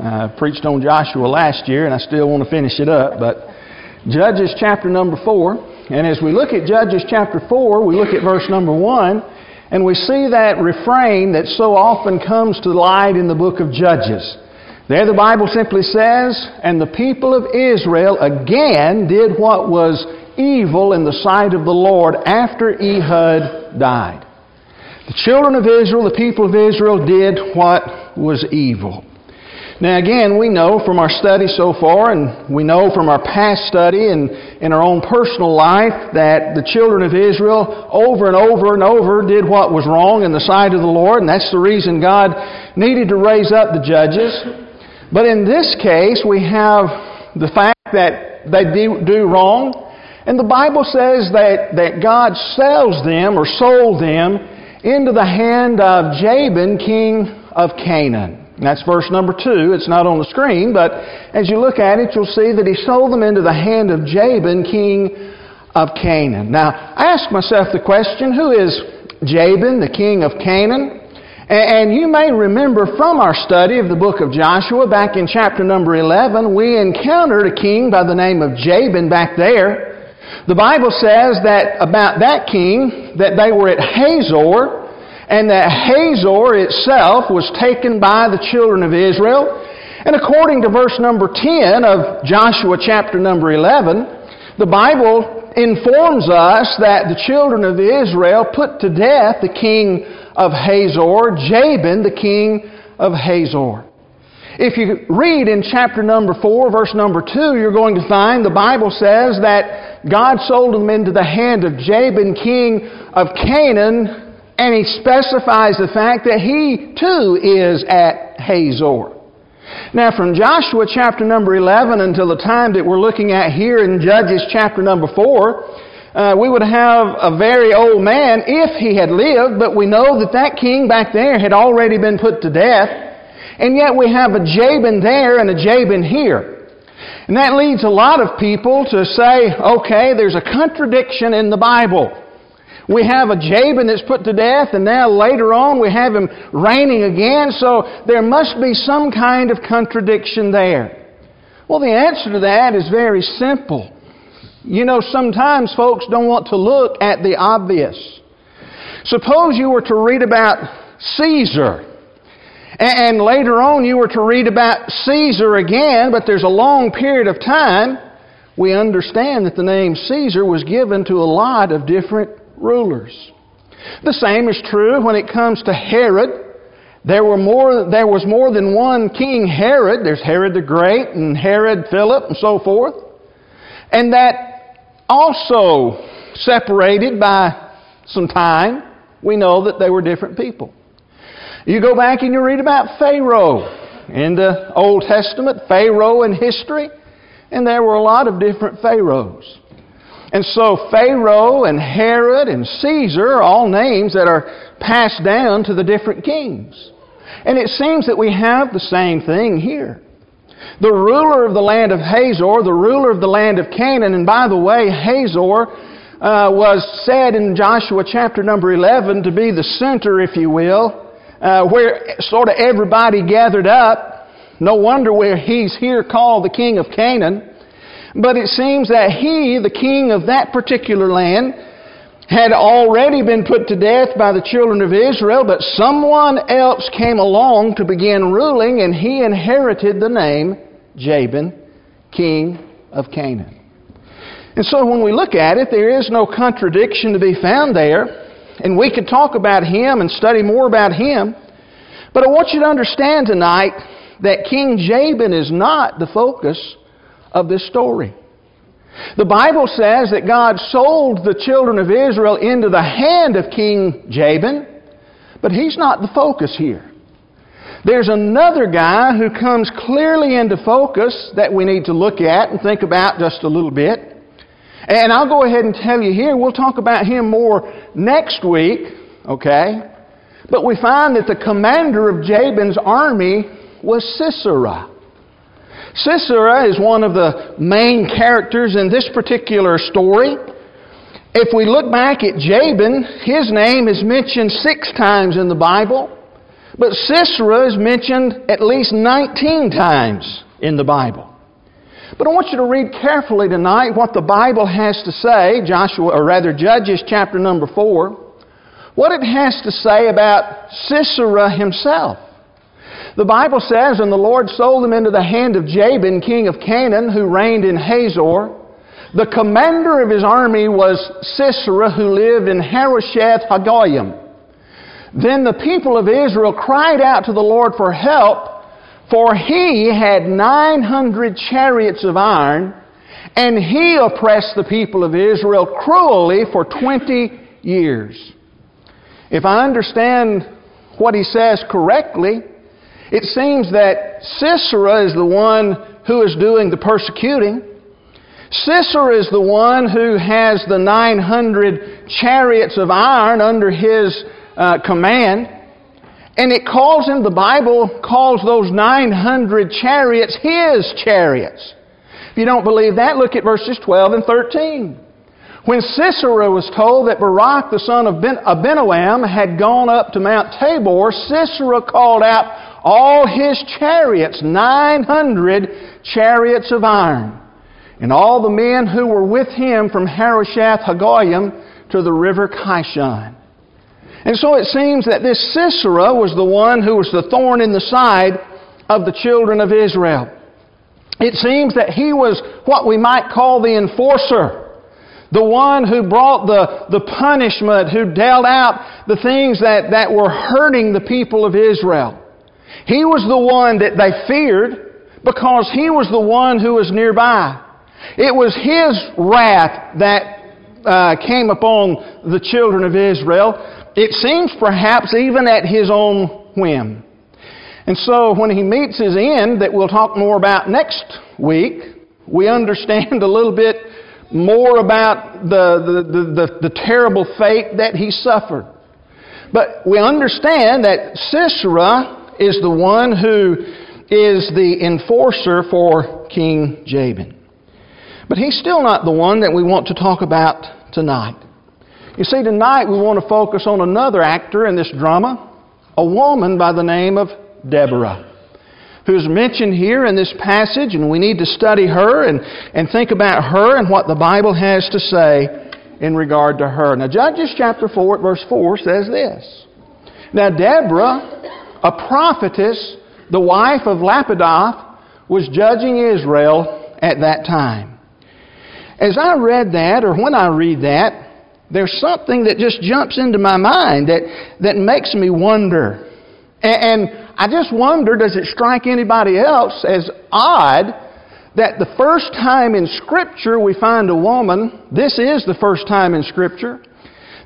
I preached on Joshua last year, and I still want to finish it up. But Judges chapter number 4. And as we look at Judges chapter 4, we look at verse number 1, and we see that refrain that so often comes to light in the book of Judges. There the Bible simply says, And the people of Israel again did what was evil in the sight of the Lord after Ehud died. The children of Israel, the people of Israel, did what was evil. Now, again, we know from our study so far, and we know from our past study and in our own personal life, that the children of Israel over and over and over did what was wrong in the sight of the Lord, and that's the reason God needed to raise up the judges. But in this case, we have the fact that they do, do wrong, and the Bible says that, that God sells them or sold them into the hand of Jabin, king of Canaan. That's verse number two. It's not on the screen, but as you look at it, you'll see that he sold them into the hand of Jabin, king of Canaan. Now, I ask myself the question who is Jabin, the king of Canaan? And you may remember from our study of the book of Joshua, back in chapter number 11, we encountered a king by the name of Jabin back there. The Bible says that about that king, that they were at Hazor, and that Hazor itself was taken by the children of Israel. And according to verse number 10 of Joshua chapter number 11, the Bible informs us that the children of Israel put to death the king of Hazor, Jabin, the king of Hazor. If you read in chapter number 4, verse number 2, you're going to find the Bible says that God sold them into the hand of Jabin, king of Canaan, and he specifies the fact that he too is at Hazor. Now, from Joshua chapter number 11 until the time that we're looking at here in Judges chapter number 4, uh, we would have a very old man if he had lived, but we know that that king back there had already been put to death. And yet we have a Jabin there and a Jabin here. And that leads a lot of people to say, okay, there's a contradiction in the Bible. We have a Jabin that's put to death, and now later on we have him reigning again, so there must be some kind of contradiction there. Well, the answer to that is very simple. You know, sometimes folks don't want to look at the obvious. Suppose you were to read about Caesar, and later on you were to read about Caesar again, but there's a long period of time. We understand that the name Caesar was given to a lot of different rulers. The same is true when it comes to Herod. There, were more, there was more than one King Herod. There's Herod the Great and Herod Philip and so forth. And that also separated by some time, we know that they were different people. You go back and you read about Pharaoh in the Old Testament, Pharaoh in history, and there were a lot of different Pharaohs. And so Pharaoh and Herod and Caesar are all names that are passed down to the different kings. And it seems that we have the same thing here. The ruler of the land of Hazor, the ruler of the land of Canaan, and by the way, Hazor uh, was said in Joshua chapter number 11 to be the center, if you will, uh, where sort of everybody gathered up. No wonder where he's here called the king of Canaan. But it seems that he, the king of that particular land, had already been put to death by the children of Israel, but someone else came along to begin ruling, and he inherited the name Jabin, king of Canaan. And so when we look at it, there is no contradiction to be found there, and we could talk about him and study more about him. But I want you to understand tonight that King Jabin is not the focus of this story. The Bible says that God sold the children of Israel into the hand of King Jabin, but he's not the focus here. There's another guy who comes clearly into focus that we need to look at and think about just a little bit. And I'll go ahead and tell you here, we'll talk about him more next week, okay? But we find that the commander of Jabin's army was Sisera. Sisera is one of the main characters in this particular story. If we look back at Jabin, his name is mentioned six times in the Bible. But Sisera is mentioned at least 19 times in the Bible. But I want you to read carefully tonight what the Bible has to say, Joshua, or rather Judges chapter number 4, what it has to say about Sisera himself. The Bible says, And the Lord sold them into the hand of Jabin, king of Canaan, who reigned in Hazor. The commander of his army was Sisera, who lived in Harosheth Hagoyim. Then the people of Israel cried out to the Lord for help, for he had 900 chariots of iron, and he oppressed the people of Israel cruelly for 20 years. If I understand what he says correctly, it seems that Sisera is the one who is doing the persecuting. Sisera is the one who has the 900 chariots of iron under his uh, command. And it calls him, the Bible calls those 900 chariots his chariots. If you don't believe that, look at verses 12 and 13. When Sisera was told that Barak, the son of Abinoam, had gone up to Mount Tabor, Sisera called out all his chariots, 900 chariots of iron, and all the men who were with him from Harosheth Hagoyim to the river Kishon. And so it seems that this Sisera was the one who was the thorn in the side of the children of Israel. It seems that he was what we might call the enforcer. The one who brought the, the punishment, who dealt out the things that, that were hurting the people of Israel. He was the one that they feared because he was the one who was nearby. It was his wrath that uh, came upon the children of Israel it seems perhaps even at his own whim. And so when he meets his end, that we'll talk more about next week, we understand a little bit more about the, the, the, the, terrible fate that he suffered. But we understand that Sisera is the one who is the enforcer for King Jabin. But he's still not the one that we want to talk about tonight. You see, tonight we want to focus on another actor in this drama, a woman by the name of Deborah, who's mentioned here in this passage, and we need to study her and, and think about her and what the Bible has to say in regard to her. Now, Judges chapter 4, verse 4 says this Now, Deborah, a prophetess, the wife of Lapidoth, was judging Israel at that time. As I read that, or when I read that, there's something that just jumps into my mind that, that makes me wonder. And, and I just wonder does it strike anybody else as odd that the first time in Scripture we find a woman, this is the first time in Scripture,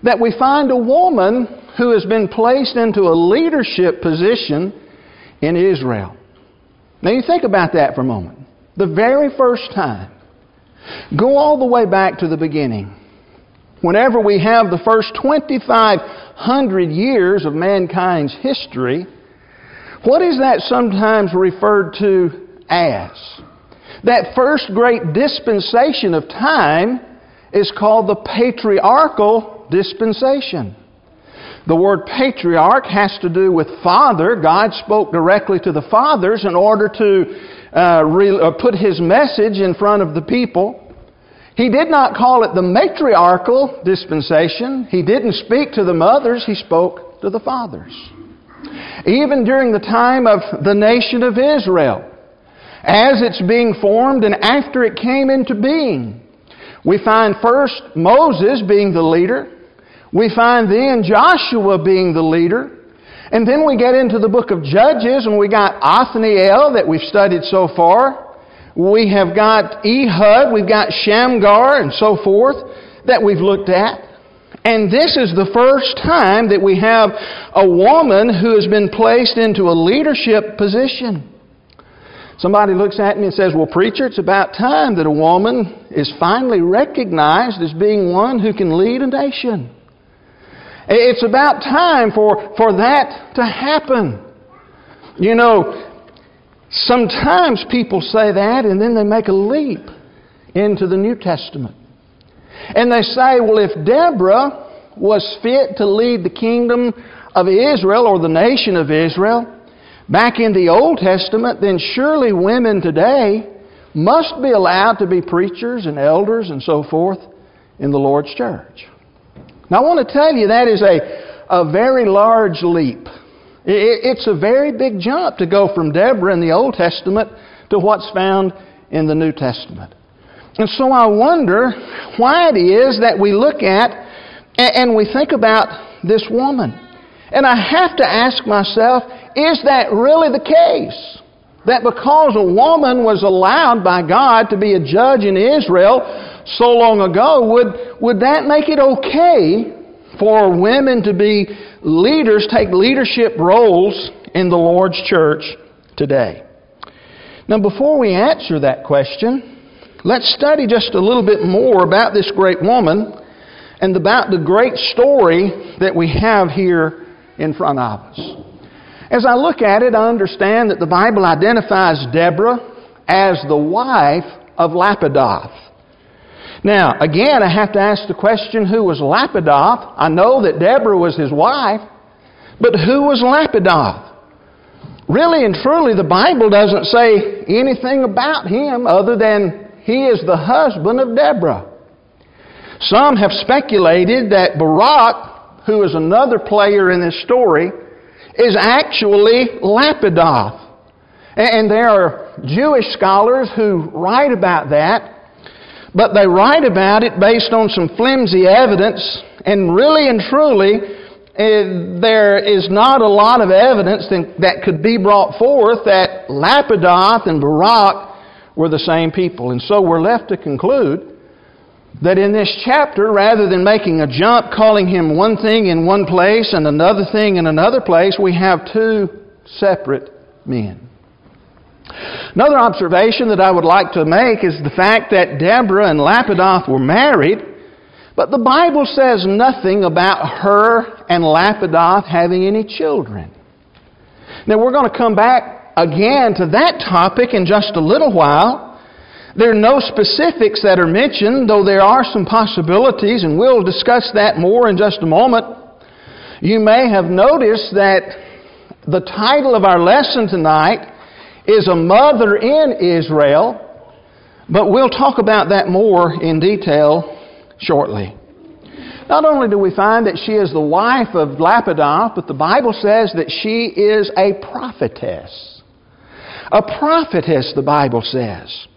that we find a woman who has been placed into a leadership position in Israel. Now you think about that for a moment. The very first time. Go all the way back to the beginning whenever we have the first 2,500 years of mankind's history, what is that sometimes referred to as? That first great dispensation of time is called the patriarchal dispensation. The word patriarch has to do with father. God spoke directly to the fathers in order to uh, re- uh, put his message in front of the people. He did not call it the matriarchal dispensation. He didn't speak to the mothers, he spoke to the fathers. Even during the time of the nation of Israel, as it's being formed and after it came into being, we find first Moses being the leader. We find then Joshua being the leader. And then we get into the book of Judges and we got Othniel that we've studied so far. We have got Ehud, we've got Shamgar, and so forth that we've looked at. And this is the first time that we have a woman who has been placed into a leadership position. Somebody looks at me and says, Well, preacher, it's about time that a woman is finally recognized as being one who can lead a nation. It's about time for, for that to happen. You know, Sometimes people say that and then they make a leap into the New Testament. And they say, well, if Deborah was fit to lead the kingdom of Israel or the nation of Israel back in the Old Testament, then surely women today must be allowed to be preachers and elders and so forth in the Lord's church. Now, I want to tell you that is a, a very large leap. It's a very big jump to go from Deborah in the Old Testament to what's found in the New Testament. And so I wonder why it is that we look at and we think about this woman. And I have to ask myself, is that really the case? That because a woman was allowed by God to be a judge in Israel so long ago, would, would that make it okay for women to be leaders, take leadership roles in the Lord's church today? Now, before we answer that question, let's study just a little bit more about this great woman and about the great story that we have here in front of us. As I look at it, I understand that the Bible identifies Deborah as the wife of Lapidoth. Now, again, I have to ask the question who was Lapidoth? I know that Deborah was his wife, but who was Lapidoth? Really and truly, the Bible doesn't say anything about him other than he is the husband of Deborah. Some have speculated that Barak, who is another player in this story, is actually Lapidoth. And there are Jewish scholars who write about that, but they write about it based on some flimsy evidence, and really and truly, eh, there is not a lot of evidence that could be brought forth that Lapidoth and Barak were the same people. And so we're left to conclude that in this chapter, rather than making a jump, calling him one thing in one place and another thing in another place, we have two separate men. Another observation that I would like to make is the fact that Deborah and Lapidoth were married, but the Bible says nothing about her and Lapidoth having any children. Now we're going to come back again to that topic in just a little while. There are no specifics that are mentioned, though there are some possibilities, and we'll discuss that more in just a moment. You may have noticed that the title of our lesson tonight is A Mother in Israel, but we'll talk about that more in detail shortly. Not only do we find that she is the wife of Lapidoth, but the Bible says that she is a prophetess. A prophetess, the Bible says.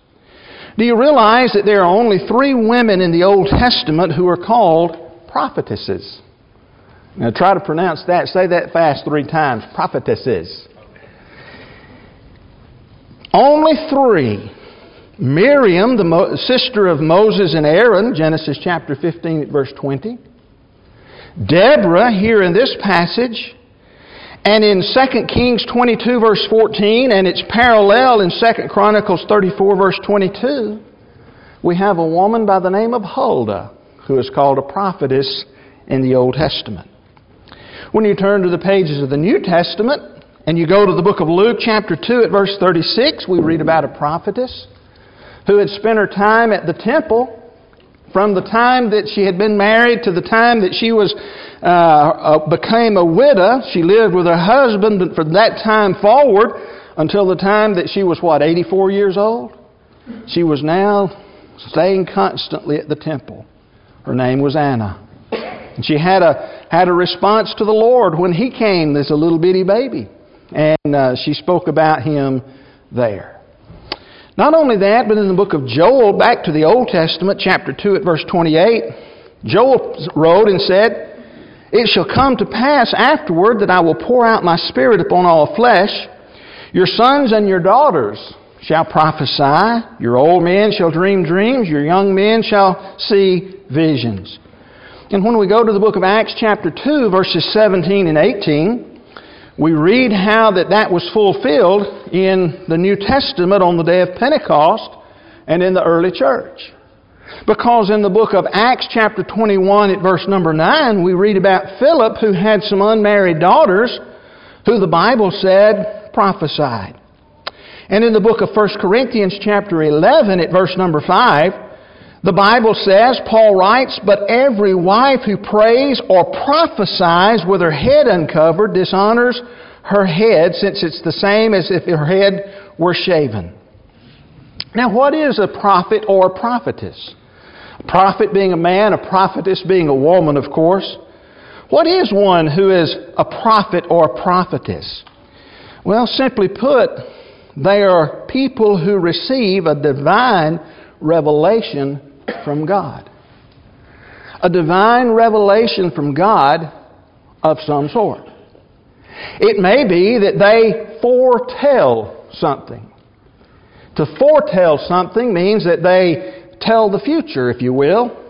Do you realize that there are only three women in the Old Testament who are called prophetesses? Now try to pronounce that. Say that fast three times. Prophetesses. Only three. Miriam, the sister of Moses and Aaron, Genesis chapter 15 verse 20. Deborah, here in this passage, and in 2 Kings 22 verse 14 and its parallel in 2 Chronicles 34 verse 22, we have a woman by the name of Huldah who is called a prophetess in the Old Testament. When you turn to the pages of the New Testament and you go to the book of Luke chapter 2 at verse 36, we read about a prophetess who had spent her time at the temple from the time that she had been married to the time that she was uh, uh, became a widow, she lived with her husband from that time forward until the time that she was, what, 84 years old? She was now staying constantly at the temple. Her name was Anna. And she had a, had a response to the Lord when He came as a little bitty baby. And uh, she spoke about Him there. Not only that, but in the book of Joel, back to the Old Testament, chapter 2 at verse 28, Joel wrote and said, it shall come to pass afterward that I will pour out my Spirit upon all flesh. Your sons and your daughters shall prophesy. Your old men shall dream dreams. Your young men shall see visions. And when we go to the book of Acts, chapter 2, verses 17 and 18, we read how that that was fulfilled in the New Testament on the day of Pentecost and in the early church. Because in the book of Acts, chapter 21, at verse number 9, we read about Philip who had some unmarried daughters who the Bible said prophesied. And in the book of 1 Corinthians, chapter 11, at verse number 5, The Bible says, Paul writes, but every wife who prays or prophesies with her head uncovered dishonors her head, since it's the same as if her head were shaven. Now, what is a prophet or a prophetess? A prophet being a man, a prophetess being a woman, of course. What is one who is a prophet or a prophetess? Well, simply put, they are people who receive a divine revelation from God. A divine revelation from God of some sort. It may be that they foretell something. To foretell something means that they tell the future, if you will.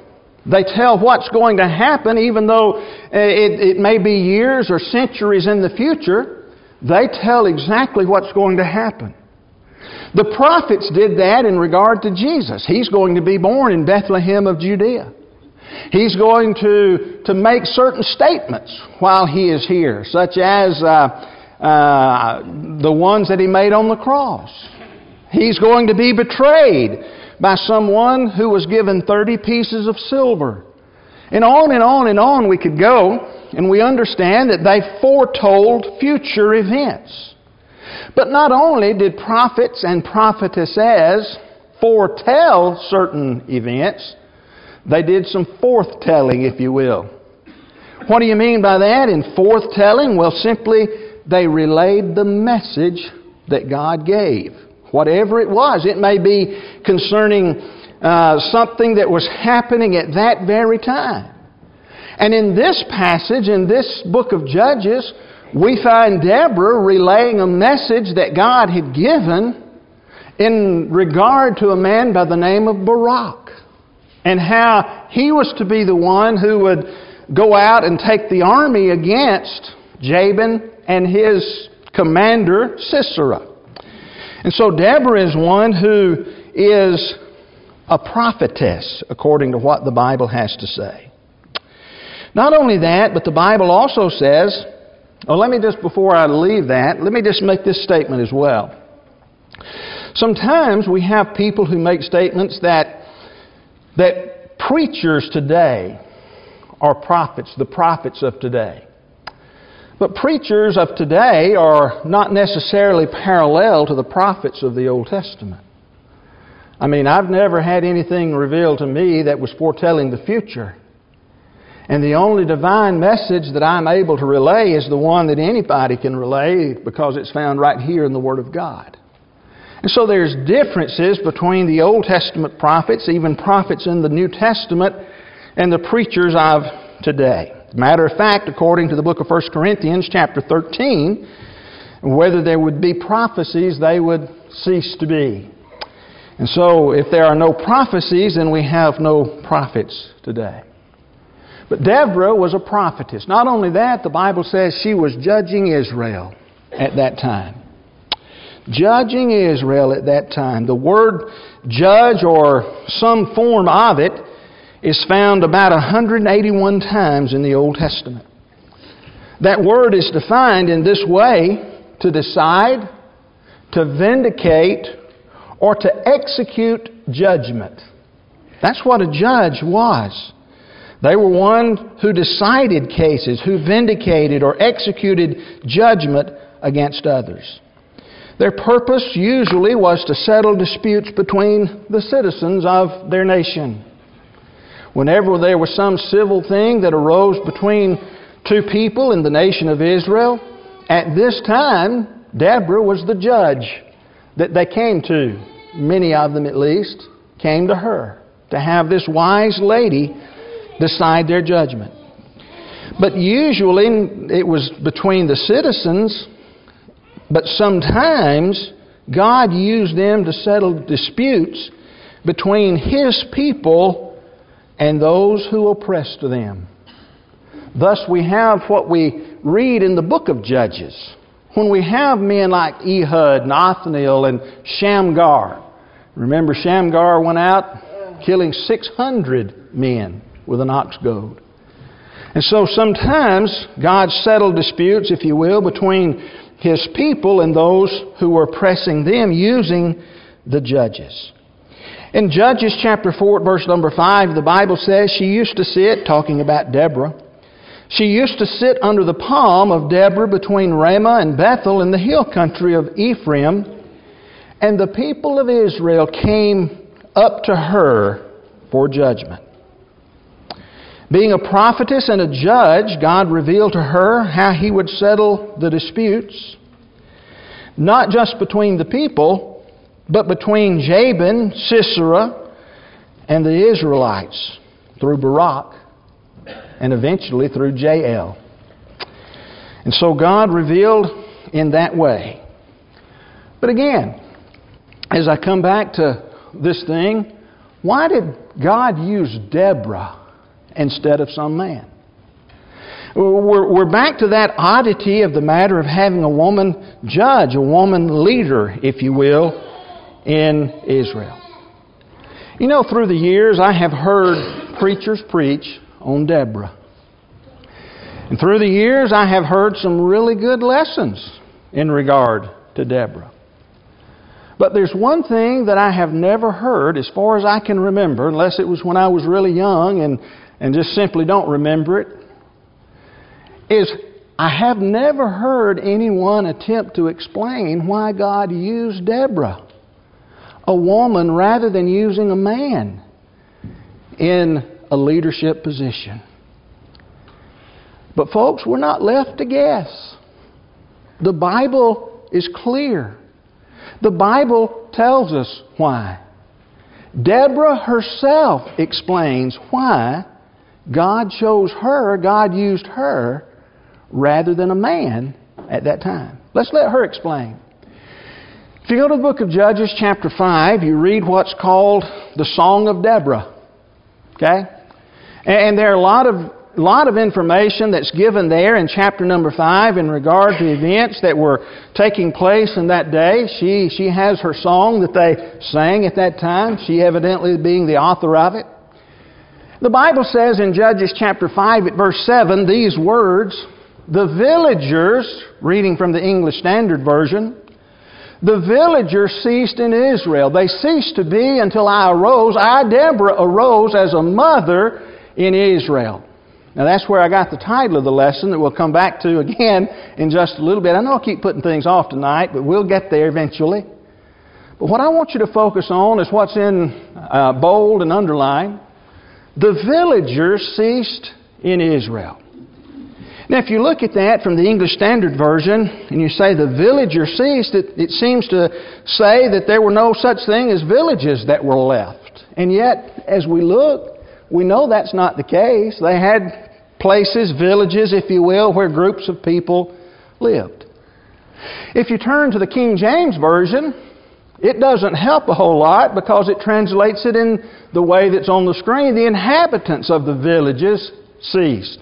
They tell what's going to happen, even though eh, it, it may be years or centuries in the future. They tell exactly what's going to happen. The prophets did that in regard to Jesus. He's going to be born in Bethlehem of Judea. He's going to, to make certain statements while he is here, such as uh, uh, the ones that he made on the cross. He's going to be betrayed by someone who was given 30 pieces of silver. And on and on and on we could go, and we understand that they foretold future events. But not only did prophets and prophetesses foretell certain events, they did some forthtelling, if you will. What do you mean by that in forthtelling? Well, simply they relayed the message that God gave. Whatever it was, it may be concerning uh, something that was happening at that very time. And in this passage, in this book of Judges, we find Deborah relaying a message that God had given in regard to a man by the name of Barak and how he was to be the one who would go out and take the army against Jabin and his commander Sisera. And so Deborah is one who is a prophetess, according to what the Bible has to say. Not only that, but the Bible also says, oh, let me just, before I leave that, let me just make this statement as well. Sometimes we have people who make statements that that preachers today are prophets, the prophets of today. But preachers of today are not necessarily parallel to the prophets of the Old Testament. I mean, I've never had anything revealed to me that was foretelling the future. And the only divine message that I'm able to relay is the one that anybody can relay because it's found right here in the Word of God. And so there's differences between the Old Testament prophets, even prophets in the New Testament, and the preachers of today. Matter of fact, according to the book of 1 Corinthians, chapter 13, whether there would be prophecies, they would cease to be. And so, if there are no prophecies, then we have no prophets today. But Deborah was a prophetess. Not only that, the Bible says she was judging Israel at that time judging Israel at that time. The word judge or some form of it is found about 181 times in the Old Testament. That word is defined in this way to decide, to vindicate, or to execute judgment. That's what a judge was. They were one who decided cases, who vindicated or executed judgment against others. Their purpose usually was to settle disputes between the citizens of their nation. Whenever there was some civil thing that arose between two people in the nation of Israel, at this time, Deborah was the judge that they came to. Many of them, at least, came to her to have this wise lady decide their judgment. But usually it was between the citizens but sometimes God used them to settle disputes between His people and those who oppressed them. Thus, we have what we read in the book of Judges. When we have men like Ehud and Othniel and Shamgar. Remember, Shamgar went out killing 600 men with an ox goad. And so sometimes God settled disputes, if you will, between his people and those who were pressing them using the judges. In Judges chapter 4, verse number 5, the Bible says she used to sit, talking about Deborah, she used to sit under the palm of Deborah between Ramah and Bethel in the hill country of Ephraim, and the people of Israel came up to her for judgment. Being a prophetess and a judge, God revealed to her how He would settle the disputes, not just between the people, but between Jabin, Sisera, and the Israelites through Barak and eventually through Jael. And so God revealed in that way. But again, as I come back to this thing, why did God use Deborah instead of some man? We're, back to that oddity of the matter of having a woman judge, a woman leader, if you will, in Israel. You know, through the years, I have heard preachers preach on Deborah. And through the years, I have heard some really good lessons in regard to Deborah. But there's one thing that I have never heard, as far as I can remember, unless it was when I was really young and, and just simply don't remember it, is I have never heard anyone attempt to explain why God used Deborah, a woman, rather than using a man in a leadership position. But, folks, we're not left to guess. The Bible is clear. The Bible tells us why. Deborah herself explains why God chose her, God used her, rather than a man at that time. Let's let her explain. If you go to the book of Judges, chapter 5, you read what's called the Song of Deborah. Okay? And there are a lot of lot of information that's given there in chapter number 5 in regard to events that were taking place in that day. She, she has her song that they sang at that time, she evidently being the author of it. The Bible says in Judges chapter 5 at verse 7 these words The villagers, reading from the English Standard Version, the villagers ceased in Israel. They ceased to be until I arose. I, Deborah, arose as a mother in Israel. Now that's where I got the title of the lesson that we'll come back to again in just a little bit. I know I keep putting things off tonight, but we'll get there eventually. But what I want you to focus on is what's in uh, bold and underlined. The villagers ceased in Israel. Now, if you look at that from the English Standard Version and you say the villager ceased, it, it seems to say that there were no such thing as villages that were left. And yet, as we look, we know that's not the case. They had places, villages, if you will, where groups of people lived. If you turn to the King James Version, it doesn't help a whole lot because it translates it in the way that's on the screen. The inhabitants of the villages ceased.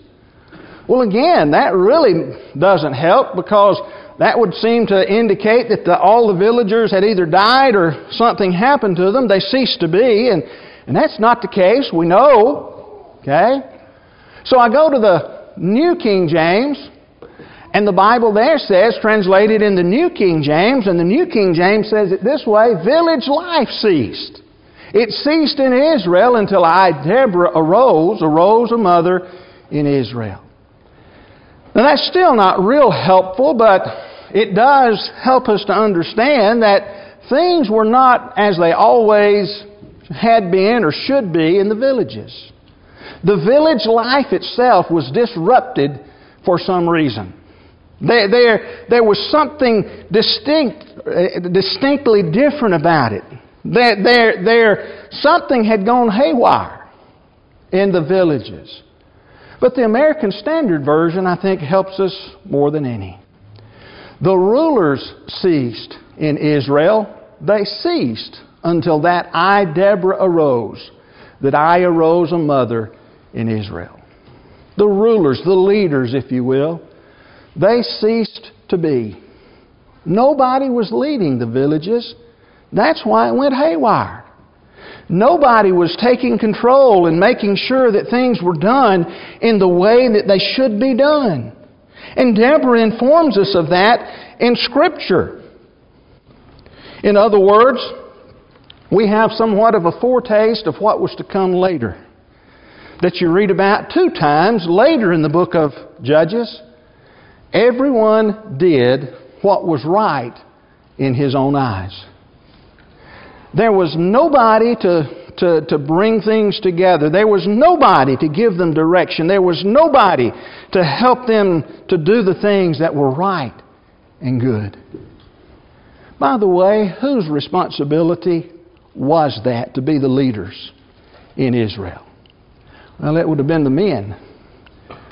Well, again, that really doesn't help because that would seem to indicate that the, all the villagers had either died or something happened to them. They ceased to be, and and that's not the case, we know. Okay? So I go to the New King James, and the Bible there says, translated in the New King James, and the New King James says it this way village life ceased. It ceased in Israel until I, Deborah, arose, arose a mother in Israel. Now that's still not real helpful, but it does help us to understand that things were not as they always had been or should be in the villages. The village life itself was disrupted for some reason. There, there, there was something distinct, uh, distinctly different about it. There, there, there, something had gone haywire in the villages. But the American Standard Version, I think, helps us more than any. The rulers ceased in Israel. They ceased until that I, Deborah, arose, that I arose a mother in Israel. The rulers, the leaders, if you will, they ceased to be. Nobody was leading the villages. That's why it went haywire. Nobody was taking control and making sure that things were done in the way that they should be done. And Deborah informs us of that in Scripture. In other words, we have somewhat of a foretaste of what was to come later. That you read about two times later in the book of Judges. Everyone did what was right in his own eyes. There was nobody to, to, to bring things together. There was nobody to give them direction. There was nobody to help them to do the things that were right and good. By the way, whose responsibility was that to be the leaders in Israel? Well, it would have been the men.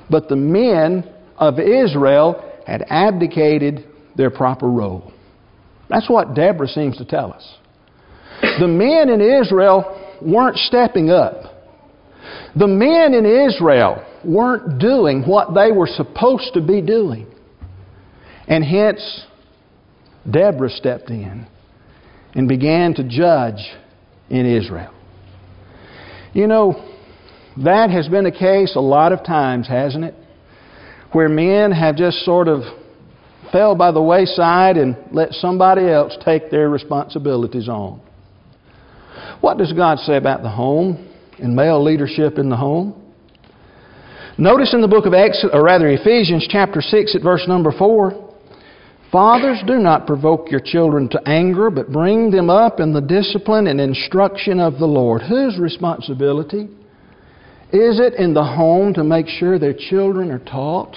But the men of Israel had abdicated their proper role. That's what Deborah seems to tell us. The men in Israel weren't stepping up. The men in Israel weren't doing what they were supposed to be doing. And hence, Deborah stepped in and began to judge in Israel. You know, that has been the case a lot of times, hasn't it? Where men have just sort of fell by the wayside and let somebody else take their responsibilities on. What does God say about the home and male leadership in the home? Notice in the book of Exodus, or rather Ephesians chapter 6 at verse number 4, Fathers, do not provoke your children to anger, but bring them up in the discipline and instruction of the Lord. Whose responsibility? Is it in the home to make sure their children are taught?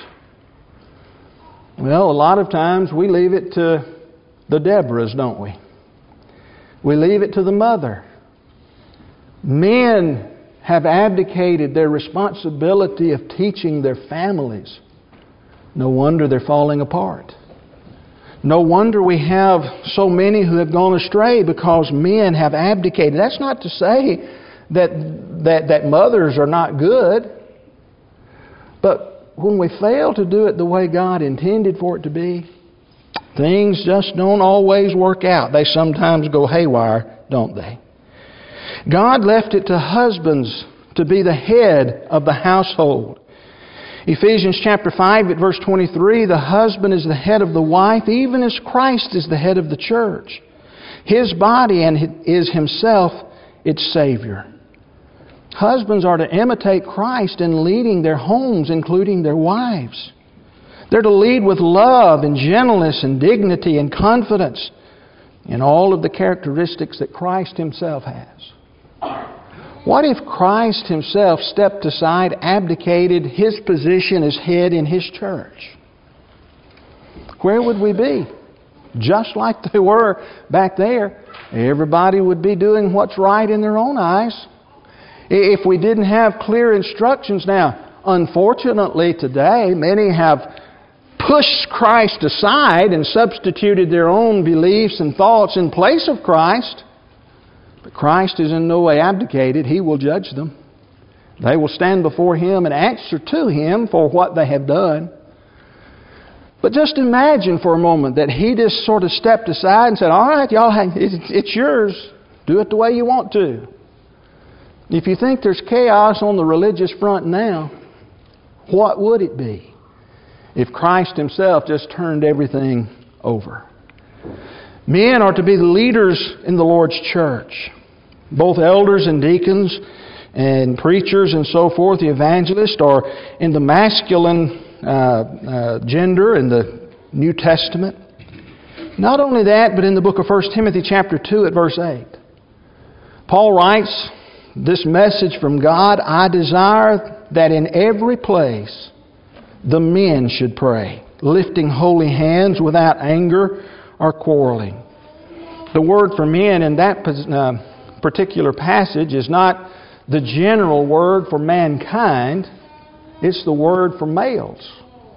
Well, a lot of times we leave it to the Deborahs, don't we? We leave it to the mother. Men have abdicated their responsibility of teaching their families. No wonder they're falling apart. No wonder we have so many who have gone astray because men have abdicated. That's not to say that, that, that mothers are not good, but when we fail to do it the way God intended for it to be, things just don't always work out. They sometimes go haywire, don't they? God left it to husbands to be the head of the household. Ephesians chapter 5 at verse 23, the husband is the head of the wife, even as Christ is the head of the church. His body and is himself its Savior. Husbands are to imitate Christ in leading their homes, including their wives. They're to lead with love and gentleness and dignity and confidence in all of the characteristics that Christ Himself has. What if Christ Himself stepped aside, abdicated His position as head in His church? Where would we be? Just like they were back there. Everybody would be doing what's right in their own eyes. If we didn't have clear instructions now, unfortunately today, many have pushed Christ aside and substituted their own beliefs and thoughts in place of Christ. But Christ is in no way abdicated. He will judge them. They will stand before Him and answer to Him for what they have done. But just imagine for a moment that He just sort of stepped aside and said, All right, y'all, it's yours. Do it the way you want to. If you think there's chaos on the religious front now, what would it be if Christ Himself just turned everything over? Men are to be the leaders in the Lord's church both elders and deacons and preachers and so forth, the evangelist, are in the masculine uh, uh, gender in the New Testament. Not only that, but in the book of 1 Timothy chapter 2 at verse 8. Paul writes this message from God, I desire that in every place the men should pray, lifting holy hands without anger or quarreling. The word for men in that uh, particular passage is not the general word for mankind, it's the word for males.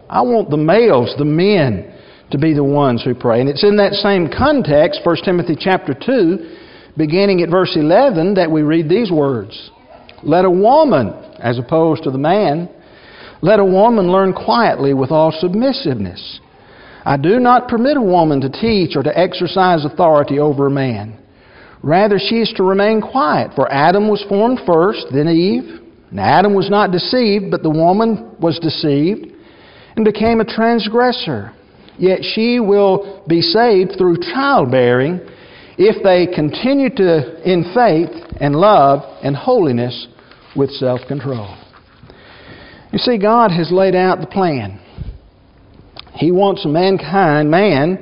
I want the males, the men, to be the ones who pray. And it's in that same context, 1 Timothy chapter 2, beginning at verse 11, that we read these words Let a woman, as opposed to the man, let a woman learn quietly with all submissiveness. I do not permit a woman to teach or to exercise authority over a man. Rather, she is to remain quiet, for Adam was formed first, then Eve. And Adam was not deceived, but the woman was deceived and became a transgressor. Yet she will be saved through childbearing if they continue to in faith and love and holiness with self-control. You see, God has laid out the plan. He wants mankind, man,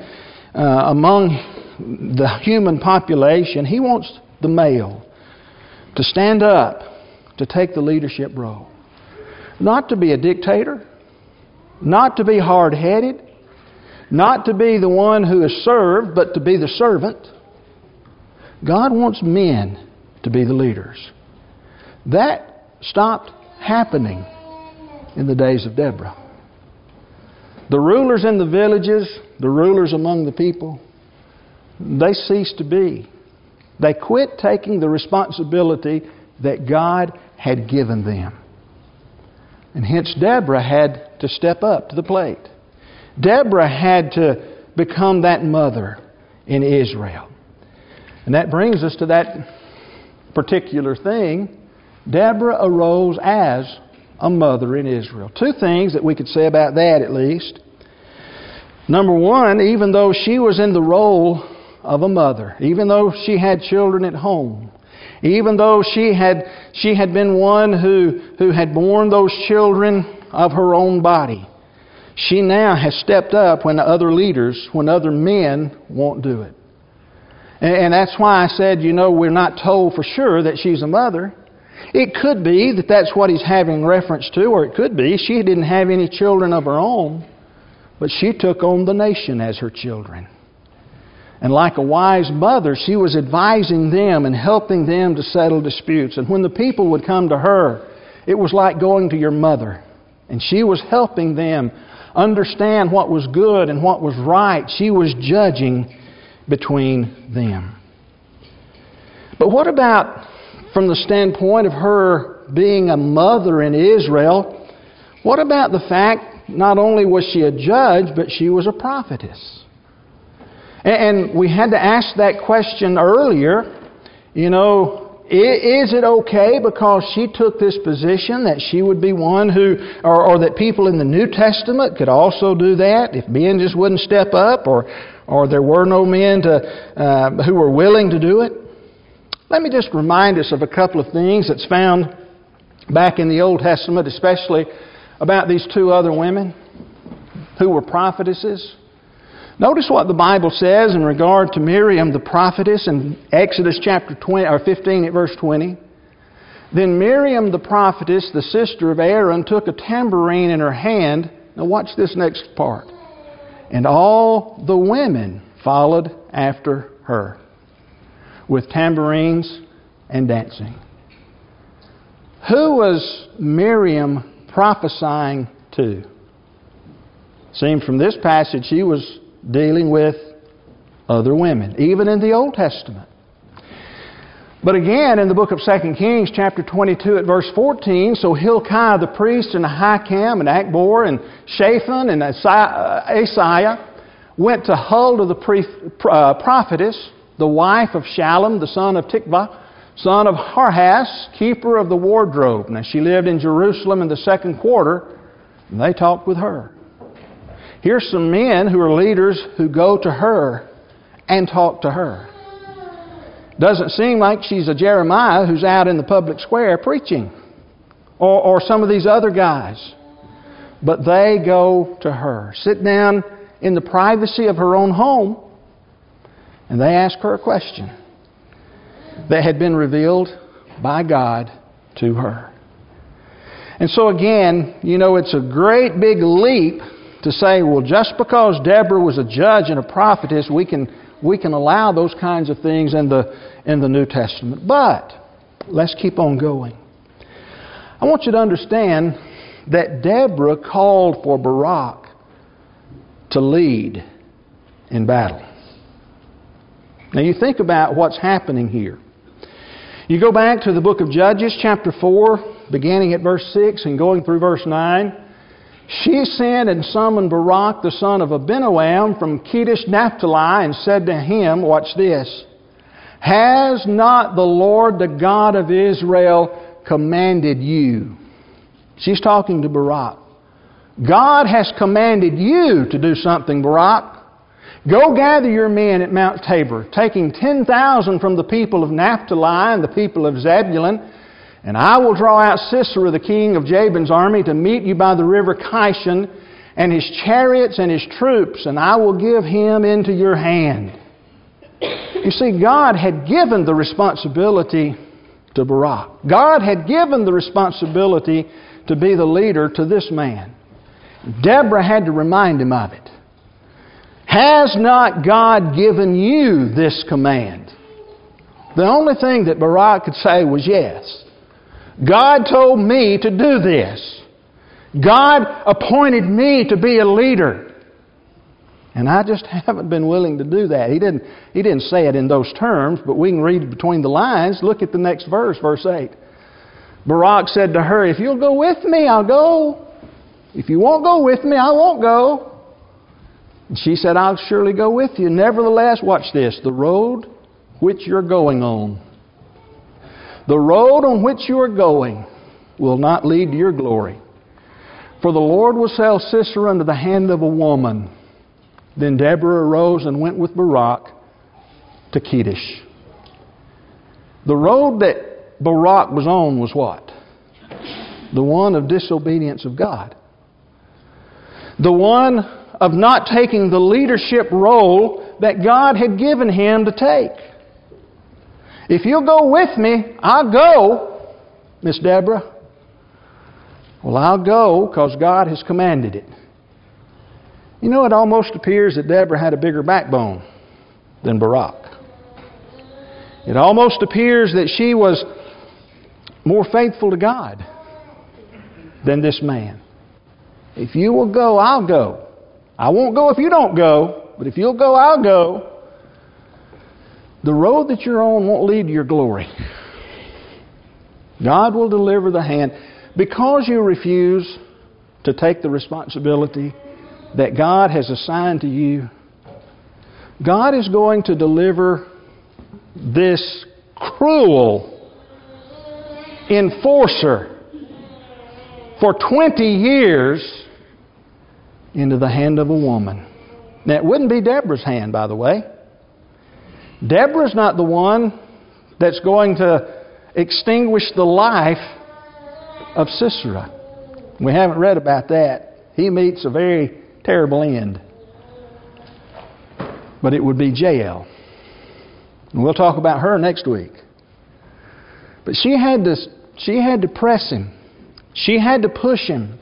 uh, among the human population, he wants the male to stand up, to take the leadership role. Not to be a dictator, not to be hard headed, not to be the one who is served, but to be the servant. God wants men to be the leaders. That stopped happening in the days of Deborah. The rulers in the villages, the rulers among the people, they ceased to be. They quit taking the responsibility that God had given them. And hence, Deborah had to step up to the plate. Deborah had to become that mother in Israel. And that brings us to that particular thing. Deborah arose as a mother in Israel. Two things that we could say about that at least. Number one, even though she was in the role of a mother, even though she had children at home, even though she had, she had been one who, who had borne those children of her own body, she now has stepped up when other leaders, when other men won't do it. And, that's why I said, you know, we're not told for sure that she's a mother. It could be that that's what he's having reference to, or it could be she didn't have any children of her own, but she took on the nation as her children. And like a wise mother, she was advising them and helping them to settle disputes. And when the people would come to her, it was like going to your mother. And she was helping them understand what was good and what was right. She was judging between them. But what about from the standpoint of her being a mother in Israel? What about the fact not only was she a judge, but she was a prophetess? And we had to ask that question earlier. You know, is it okay because she took this position that she would be one who, or, or, that people in the New Testament could also do that if men just wouldn't step up, or, or there were no men to, uh, who were willing to do it? Let me just remind us of a couple of things that's found back in the Old Testament, especially about these two other women who were prophetesses. Notice what the Bible says in regard to Miriam the prophetess in Exodus chapter 20 or 15 at verse 20. Then Miriam the prophetess, the sister of Aaron, took a tambourine in her hand. Now watch this next part. And all the women followed after her with tambourines and dancing. Who was Miriam prophesying to? Seems from this passage she was dealing with other women, even in the Old Testament. But again, in the book of 2 Kings, chapter 22, at verse 14, so Hilkiah the priest and Ahikam and Achbor and Shaphan and Asaiah went to Huldah the uh, prophetess, the wife of Shallum, the son of Tikvah, son of Harhas, keeper of the wardrobe. Now she lived in Jerusalem in the second quarter, and they talked with her. Here's some men who are leaders who go to her and talk to her. Doesn't seem like she's a Jeremiah who's out in the public square preaching, or, or some of these other guys. But they go to her, sit down in the privacy of her own home, and they ask her a question that had been revealed by God to her. And so, again, you know, it's a great big leap to say, well, just because Deborah was a judge and a prophetess, we can, we can allow those kinds of things in the, in the New Testament. But let's keep on going. I want you to understand that Deborah called for Barak to lead in battle. Now, you think about what's happening here. You go back to the book of Judges, chapter 4, beginning at verse 6 and going through verse 9. She sent and summoned Barak the son of Abinoam from Kedesh Naphtali and said to him, Watch this. Has not the Lord, the God of Israel, commanded you? She's talking to Barak. God has commanded you to do something, Barak. Go gather your men at Mount Tabor, taking 10,000 from the people of Naphtali and the people of Zebulun, and I will draw out Sisera, the king of Jabin's army, to meet you by the river Kishon, and his chariots and his troops, and I will give him into your hand. You see, God had given the responsibility to Barak. God had given the responsibility to be the leader to this man. Deborah had to remind him of it. Has not God given you this command? The only thing that Barak could say was yes. God told me to do this. God appointed me to be a leader. And I just haven't been willing to do that. He didn't, he didn't say it in those terms, but we can read between the lines. Look at the next verse, verse 8. Barak said to her, If you'll go with me, I'll go. If you won't go with me, I won't go. And she said, I'll surely go with you. Nevertheless, watch this the road which you're going on. The road on which you are going will not lead to your glory. For the Lord will sell Sisera into the hand of a woman. Then Deborah arose and went with Barak to Kedesh. The road that Barak was on was what? The one of disobedience of God. The one of not taking the leadership role that God had given him to take. If you'll go with me, I'll go, Miss Deborah. Well, I'll go because God has commanded it. You know, it almost appears that Deborah had a bigger backbone than Barak. It almost appears that she was more faithful to God than this man. If you will go, I'll go. I won't go if you don't go, but if you'll go, I'll go. The road that you're on won't lead to your glory. God will deliver the hand. Because you refuse to take the responsibility that God has assigned to you, God is going to deliver this cruel enforcer for 20 years into the hand of a woman. It wouldn't be Deborah's hand, by the way. Deborah's not the one that's going to extinguish the life of Sisera. We haven't read about that. He meets a very terrible end. But it would be Jael. And we'll talk about her next week. But she had to, she had to press him. She had to push him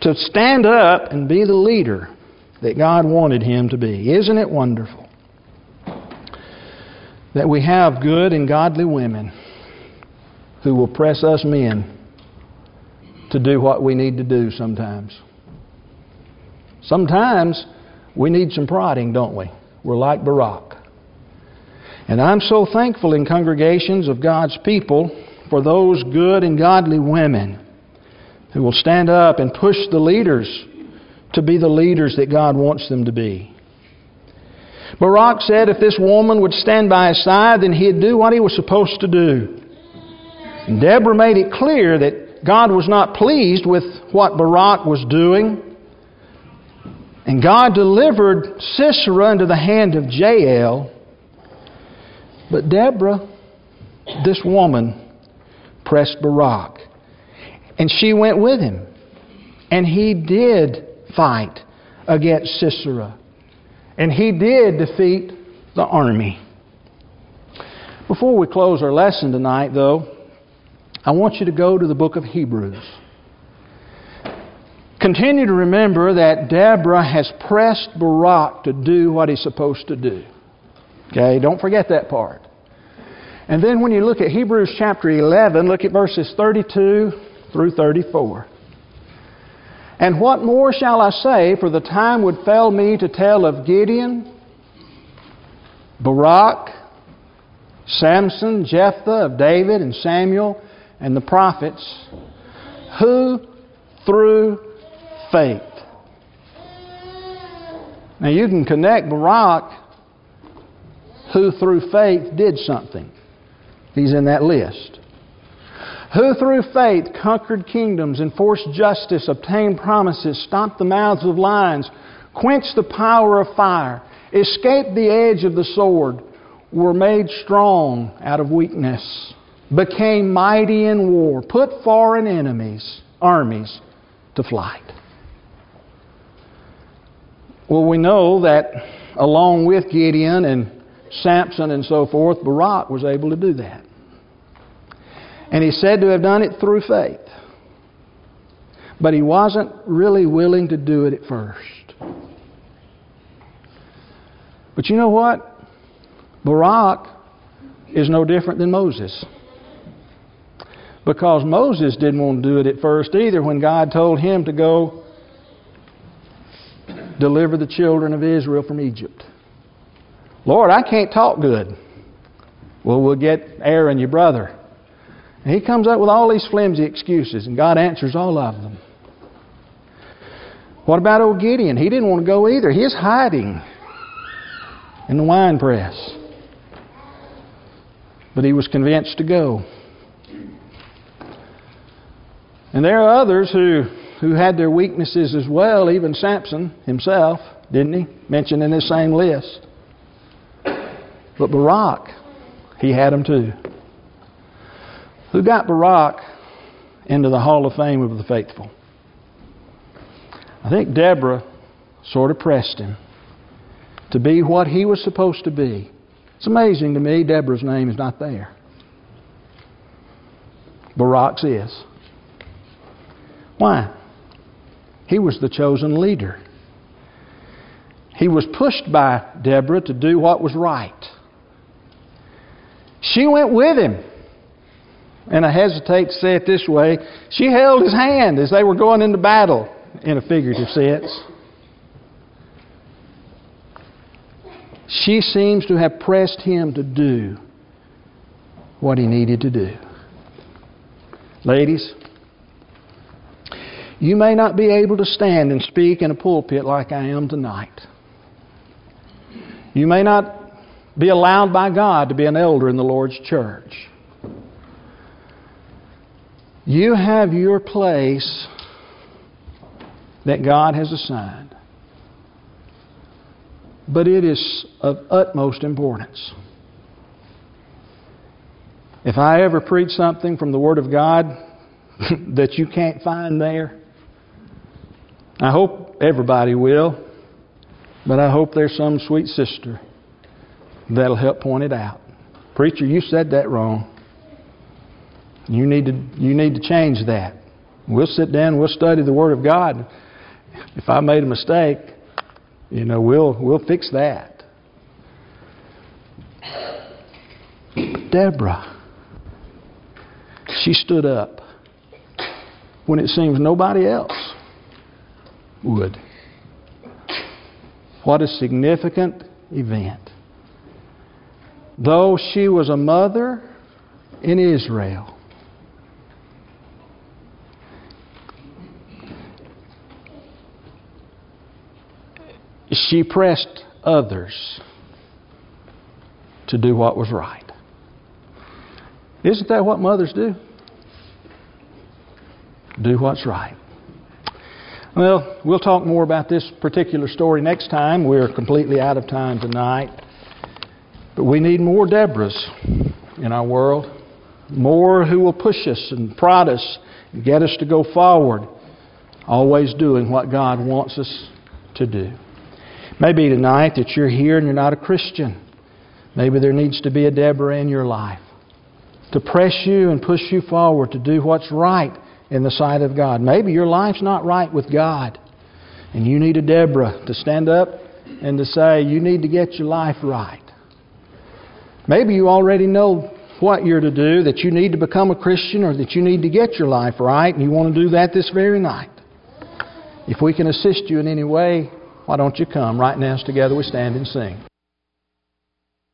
to stand up and be the leader that God wanted him to be. Isn't it wonderful that we have good and godly women who will press us men to do what we need to do sometimes? Sometimes we need some prodding, don't we? We're like Barak. And I'm so thankful in congregations of God's people for those good and godly women who will stand up and push the leaders to be the leaders that God wants them to be. Barak said if this woman would stand by his side, then he'd do what he was supposed to do. And Deborah made it clear that God was not pleased with what Barak was doing. And God delivered Sisera into the hand of Jael. But Deborah, this woman, pressed Barak. And she went with him. And he did fight against Sisera. And he did defeat the army. Before we close our lesson tonight, though, I want you to go to the book of Hebrews. Continue to remember that Deborah has pressed Barak to do what he's supposed to do. Okay, don't forget that part. And then when you look at Hebrews chapter 11, look at verses 32 through 34. And what more shall I say, for the time would fail me to tell of Gideon, Barak, Samson, Jephthah, of David and Samuel, and the prophets, who through faith. Now you can connect Barak, who through faith did something. He's in that list who through faith conquered kingdoms, enforced justice, obtained promises, stopped the mouths of lions, quenched the power of fire, escaped the edge of the sword, were made strong out of weakness, became mighty in war, put foreign enemies, armies to flight. Well, we know that along with Gideon and Samson and so forth, Barak was able to do that. And he's said to have done it through faith. But he wasn't really willing to do it at first. But you know what? Barak is no different than Moses. Because Moses didn't want to do it at first either when God told him to go deliver the children of Israel from Egypt. Lord, I can't talk good. Well, we'll get Aaron, your brother. And he comes up with all these flimsy excuses, and God answers all of them. What about old Gideon? He didn't want to go either. He's hiding in the wine press. But he was convinced to go. And there are others who, who had their weaknesses as well, even Samson himself, didn't he? Mentioned in this same list. But Barak, he had them too. Who got Barak into the Hall of Fame of the faithful? I think Deborah sort of pressed him to be what he was supposed to be. It's amazing to me Deborah's name is not there. Barak's is. Why? He was the chosen leader. He was pushed by Deborah to do what was right. She went with him. And I hesitate to say it this way she held his hand as they were going into battle, in a figurative sense. She seems to have pressed him to do what he needed to do. Ladies, you may not be able to stand and speak in a pulpit like I am tonight. You may not be allowed by God to be an elder in the Lord's church. You have your place that God has assigned. But it is of utmost importance. If I ever preach something from the Word of God that you can't find there, I hope everybody will, but I hope there's some sweet sister that'll help point it out. Preacher, you said that wrong. You need to, you need to change that. We'll sit down, we'll study the Word of God. If I made a mistake, you know, we'll, we'll fix that. Deborah, she stood up when it seems nobody else would. What a significant event. Though she was a mother in Israel, she pressed others to do what was right. Isn't that what mothers do? Do what's right. Well, we'll talk more about this particular story next time. We're completely out of time tonight. But we need more Deborahs in our world, more who will push us and prod us and get us to go forward, always doing what God wants us to do. Maybe tonight that you're here and you're not a Christian. Maybe there needs to be a Deborah in your life to press you and push you forward to do what's right in the sight of God. Maybe your life's not right with God, and you need a Deborah to stand up and to say, You need to get your life right. Maybe you already know what you're to do, that you need to become a Christian or that you need to get your life right, and you want to do that this very night. If we can assist you in any way, why don't you come? Right now, as together we stand and sing.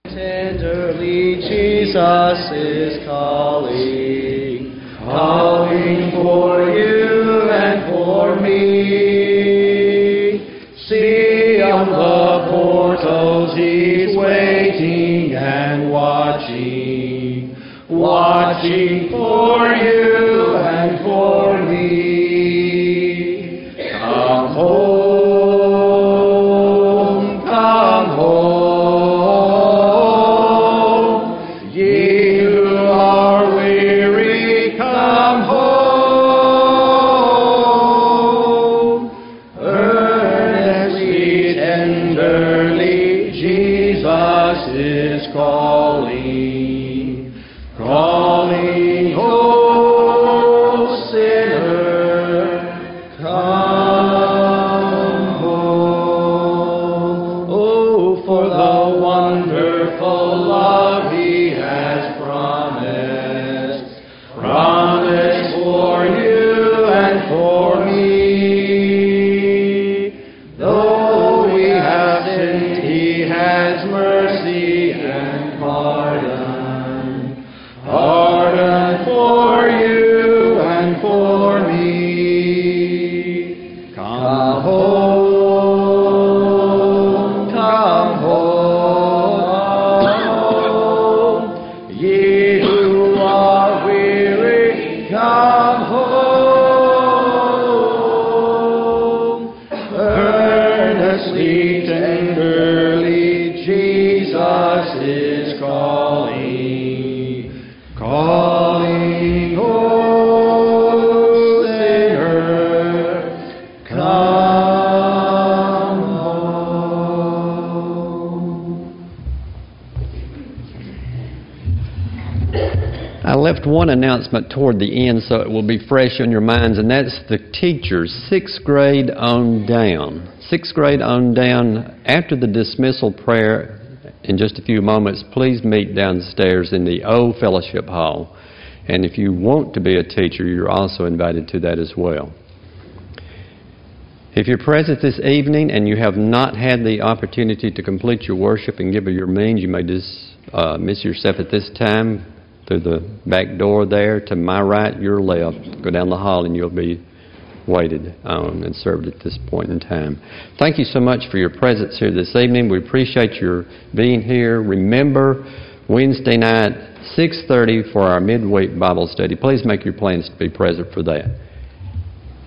Tenderly, Jesus is calling, calling for you and for me. See on the portals, He's waiting and watching, watching for you Mahomes. One announcement toward the end so it will be fresh on your minds, and that's the teachers, sixth grade on down. Sixth grade on down, after the dismissal prayer in just a few moments, please meet downstairs in the O Fellowship Hall. And if you want to be a teacher, you're also invited to that as well. If you're present this evening and you have not had the opportunity to complete your worship and give of your means, you may dismiss uh, yourself at this time through the back door there to my right, your left. Go down the hall and you'll be waited on and served at this point in time. Thank you so much for your presence here this evening. We appreciate your being here. Remember Wednesday night 6:30 for our midweek Bible study. Please make your plans to be present for that.